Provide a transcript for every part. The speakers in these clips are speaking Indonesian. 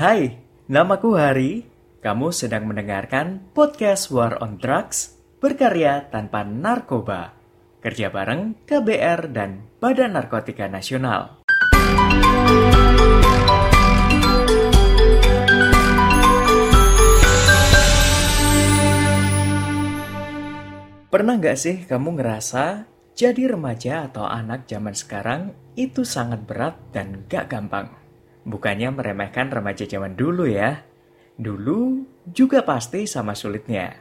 Hai, namaku Hari. Kamu sedang mendengarkan podcast War on Drugs berkarya tanpa narkoba. Kerja bareng KBR dan Badan Narkotika Nasional. Pernah nggak sih kamu ngerasa jadi remaja atau anak zaman sekarang itu sangat berat dan gak gampang? Bukannya meremehkan remaja zaman dulu ya. Dulu juga pasti sama sulitnya.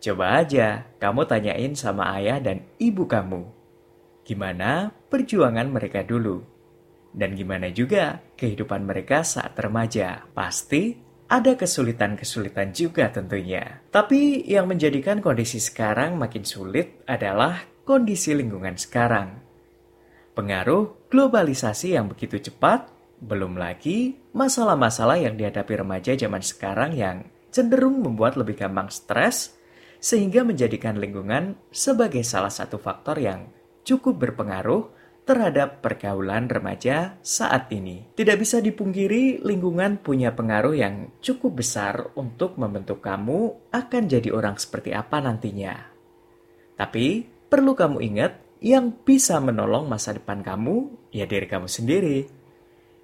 Coba aja kamu tanyain sama ayah dan ibu kamu. Gimana perjuangan mereka dulu? Dan gimana juga kehidupan mereka saat remaja? Pasti ada kesulitan-kesulitan juga tentunya. Tapi yang menjadikan kondisi sekarang makin sulit adalah kondisi lingkungan sekarang. Pengaruh globalisasi yang begitu cepat belum lagi masalah-masalah yang dihadapi remaja zaman sekarang yang cenderung membuat lebih gampang stres, sehingga menjadikan lingkungan sebagai salah satu faktor yang cukup berpengaruh terhadap pergaulan remaja saat ini. Tidak bisa dipungkiri, lingkungan punya pengaruh yang cukup besar untuk membentuk kamu akan jadi orang seperti apa nantinya. Tapi perlu kamu ingat, yang bisa menolong masa depan kamu ya diri kamu sendiri.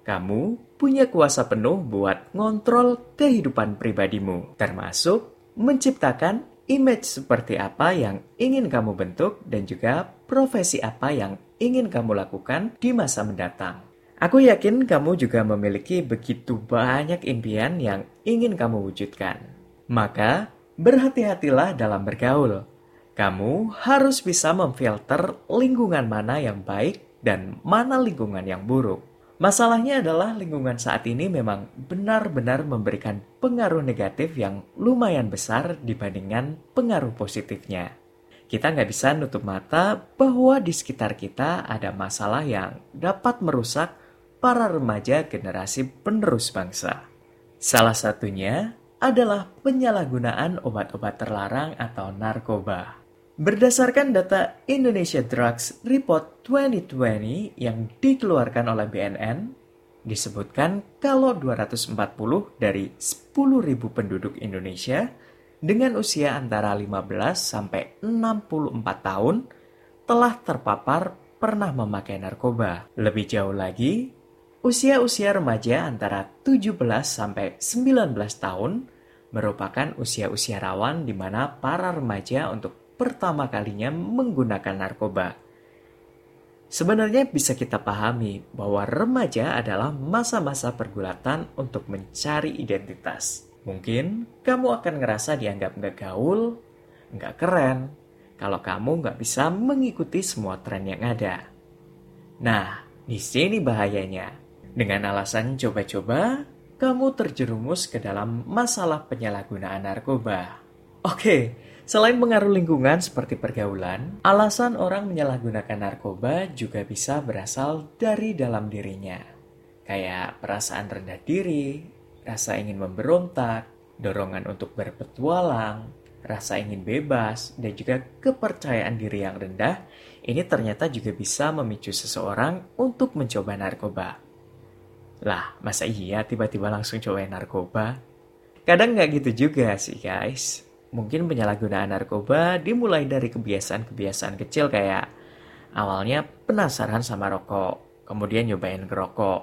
Kamu punya kuasa penuh buat ngontrol kehidupan pribadimu, termasuk menciptakan image seperti apa yang ingin kamu bentuk dan juga profesi apa yang ingin kamu lakukan di masa mendatang. Aku yakin kamu juga memiliki begitu banyak impian yang ingin kamu wujudkan. Maka, berhati-hatilah dalam bergaul. Kamu harus bisa memfilter lingkungan mana yang baik dan mana lingkungan yang buruk. Masalahnya adalah lingkungan saat ini memang benar-benar memberikan pengaruh negatif yang lumayan besar dibandingkan pengaruh positifnya. Kita nggak bisa nutup mata bahwa di sekitar kita ada masalah yang dapat merusak para remaja generasi penerus bangsa. Salah satunya adalah penyalahgunaan obat-obat terlarang atau narkoba. Berdasarkan data Indonesia Drugs Report 2020 yang dikeluarkan oleh BNN, disebutkan kalau 240 dari 10.000 penduduk Indonesia dengan usia antara 15 sampai 64 tahun telah terpapar pernah memakai narkoba. Lebih jauh lagi, usia-usia remaja antara 17 sampai 19 tahun merupakan usia-usia rawan di mana para remaja untuk pertama kalinya menggunakan narkoba. Sebenarnya bisa kita pahami bahwa remaja adalah masa-masa pergulatan untuk mencari identitas. Mungkin kamu akan ngerasa dianggap nggak gaul, nggak keren, kalau kamu nggak bisa mengikuti semua tren yang ada. Nah, di sini bahayanya. Dengan alasan coba-coba, kamu terjerumus ke dalam masalah penyalahgunaan narkoba. Oke, Selain pengaruh lingkungan seperti pergaulan, alasan orang menyalahgunakan narkoba juga bisa berasal dari dalam dirinya. Kayak perasaan rendah diri, rasa ingin memberontak, dorongan untuk berpetualang, rasa ingin bebas, dan juga kepercayaan diri yang rendah, ini ternyata juga bisa memicu seseorang untuk mencoba narkoba. Lah, masa iya tiba-tiba langsung coba narkoba? Kadang nggak gitu juga sih guys mungkin penyalahgunaan narkoba dimulai dari kebiasaan-kebiasaan kecil kayak awalnya penasaran sama rokok, kemudian nyobain ngerokok,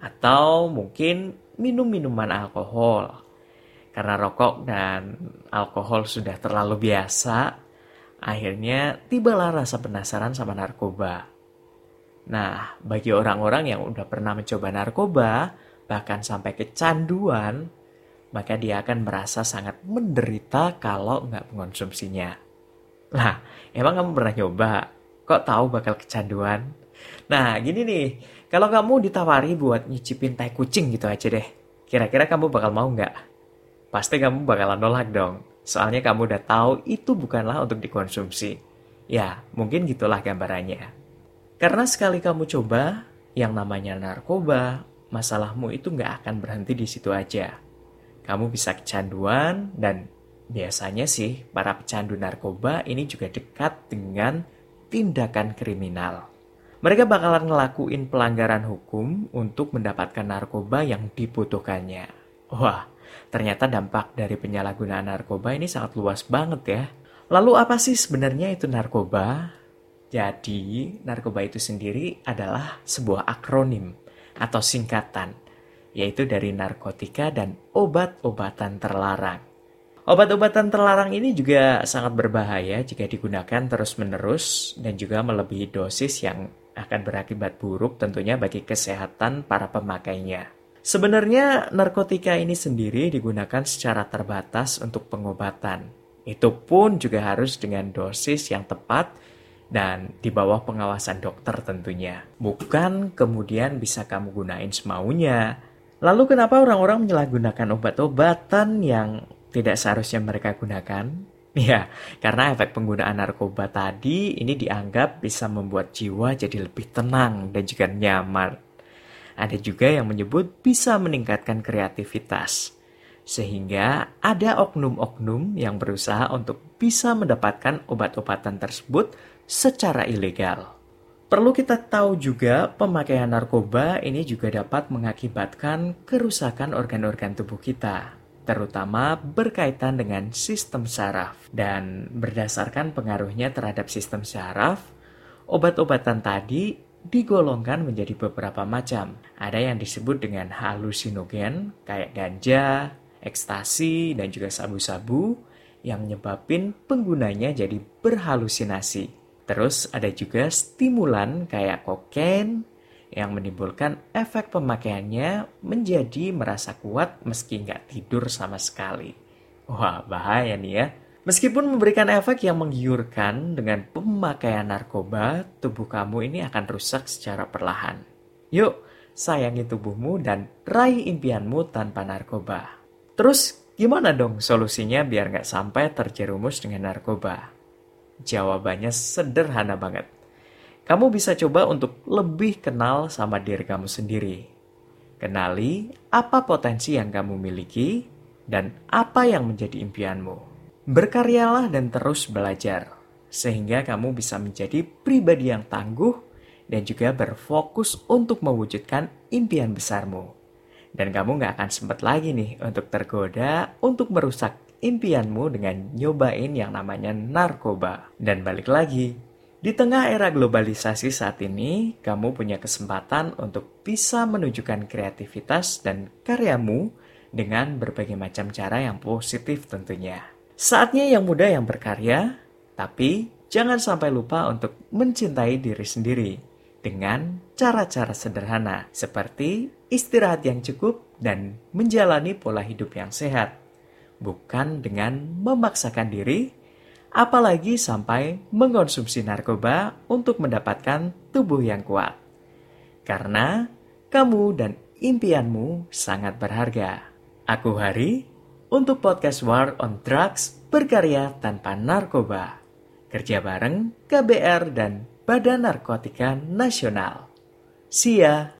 atau mungkin minum minuman alkohol. Karena rokok dan alkohol sudah terlalu biasa, akhirnya tibalah rasa penasaran sama narkoba. Nah, bagi orang-orang yang udah pernah mencoba narkoba, bahkan sampai kecanduan, maka dia akan merasa sangat menderita kalau nggak mengonsumsinya. Lah, emang kamu pernah nyoba? Kok tahu bakal kecanduan? Nah, gini nih, kalau kamu ditawari buat nyicipin tai kucing gitu aja deh, kira-kira kamu bakal mau nggak? Pasti kamu bakalan nolak dong, soalnya kamu udah tahu itu bukanlah untuk dikonsumsi. Ya, mungkin gitulah gambarannya. Karena sekali kamu coba, yang namanya narkoba, masalahmu itu nggak akan berhenti di situ aja kamu bisa kecanduan dan biasanya sih para pecandu narkoba ini juga dekat dengan tindakan kriminal. Mereka bakalan ngelakuin pelanggaran hukum untuk mendapatkan narkoba yang dibutuhkannya. Wah, ternyata dampak dari penyalahgunaan narkoba ini sangat luas banget ya. Lalu apa sih sebenarnya itu narkoba? Jadi, narkoba itu sendiri adalah sebuah akronim atau singkatan, yaitu dari narkotika dan obat-obatan terlarang. Obat-obatan terlarang ini juga sangat berbahaya jika digunakan terus-menerus dan juga melebihi dosis yang akan berakibat buruk tentunya bagi kesehatan para pemakainya. Sebenarnya narkotika ini sendiri digunakan secara terbatas untuk pengobatan. Itu pun juga harus dengan dosis yang tepat dan di bawah pengawasan dokter tentunya. Bukan kemudian bisa kamu gunain semaunya. Lalu kenapa orang-orang menyalahgunakan obat-obatan yang tidak seharusnya mereka gunakan? Ya, karena efek penggunaan narkoba tadi ini dianggap bisa membuat jiwa jadi lebih tenang dan juga nyaman. Ada juga yang menyebut bisa meningkatkan kreativitas. Sehingga ada oknum-oknum yang berusaha untuk bisa mendapatkan obat-obatan tersebut secara ilegal. Perlu kita tahu juga pemakaian narkoba ini juga dapat mengakibatkan kerusakan organ-organ tubuh kita terutama berkaitan dengan sistem saraf. Dan berdasarkan pengaruhnya terhadap sistem saraf, obat-obatan tadi digolongkan menjadi beberapa macam. Ada yang disebut dengan halusinogen, kayak ganja, ekstasi, dan juga sabu-sabu, yang menyebabkan penggunanya jadi berhalusinasi. Terus ada juga stimulan kayak kokain, yang menimbulkan efek pemakaiannya menjadi merasa kuat meski nggak tidur sama sekali. Wah, bahaya nih ya. Meskipun memberikan efek yang menggiurkan dengan pemakaian narkoba, tubuh kamu ini akan rusak secara perlahan. Yuk, sayangi tubuhmu dan raih impianmu tanpa narkoba. Terus, gimana dong solusinya biar nggak sampai terjerumus dengan narkoba? Jawabannya sederhana banget kamu bisa coba untuk lebih kenal sama diri kamu sendiri. Kenali apa potensi yang kamu miliki dan apa yang menjadi impianmu. Berkaryalah dan terus belajar, sehingga kamu bisa menjadi pribadi yang tangguh dan juga berfokus untuk mewujudkan impian besarmu. Dan kamu gak akan sempat lagi nih untuk tergoda untuk merusak impianmu dengan nyobain yang namanya narkoba. Dan balik lagi, di tengah era globalisasi saat ini, kamu punya kesempatan untuk bisa menunjukkan kreativitas dan karyamu dengan berbagai macam cara yang positif tentunya. Saatnya yang muda yang berkarya, tapi jangan sampai lupa untuk mencintai diri sendiri dengan cara-cara sederhana seperti istirahat yang cukup dan menjalani pola hidup yang sehat, bukan dengan memaksakan diri apalagi sampai mengonsumsi narkoba untuk mendapatkan tubuh yang kuat. Karena kamu dan impianmu sangat berharga. Aku Hari untuk podcast War on Drugs berkarya tanpa narkoba. Kerja bareng KBR dan Badan Narkotika Nasional. See ya!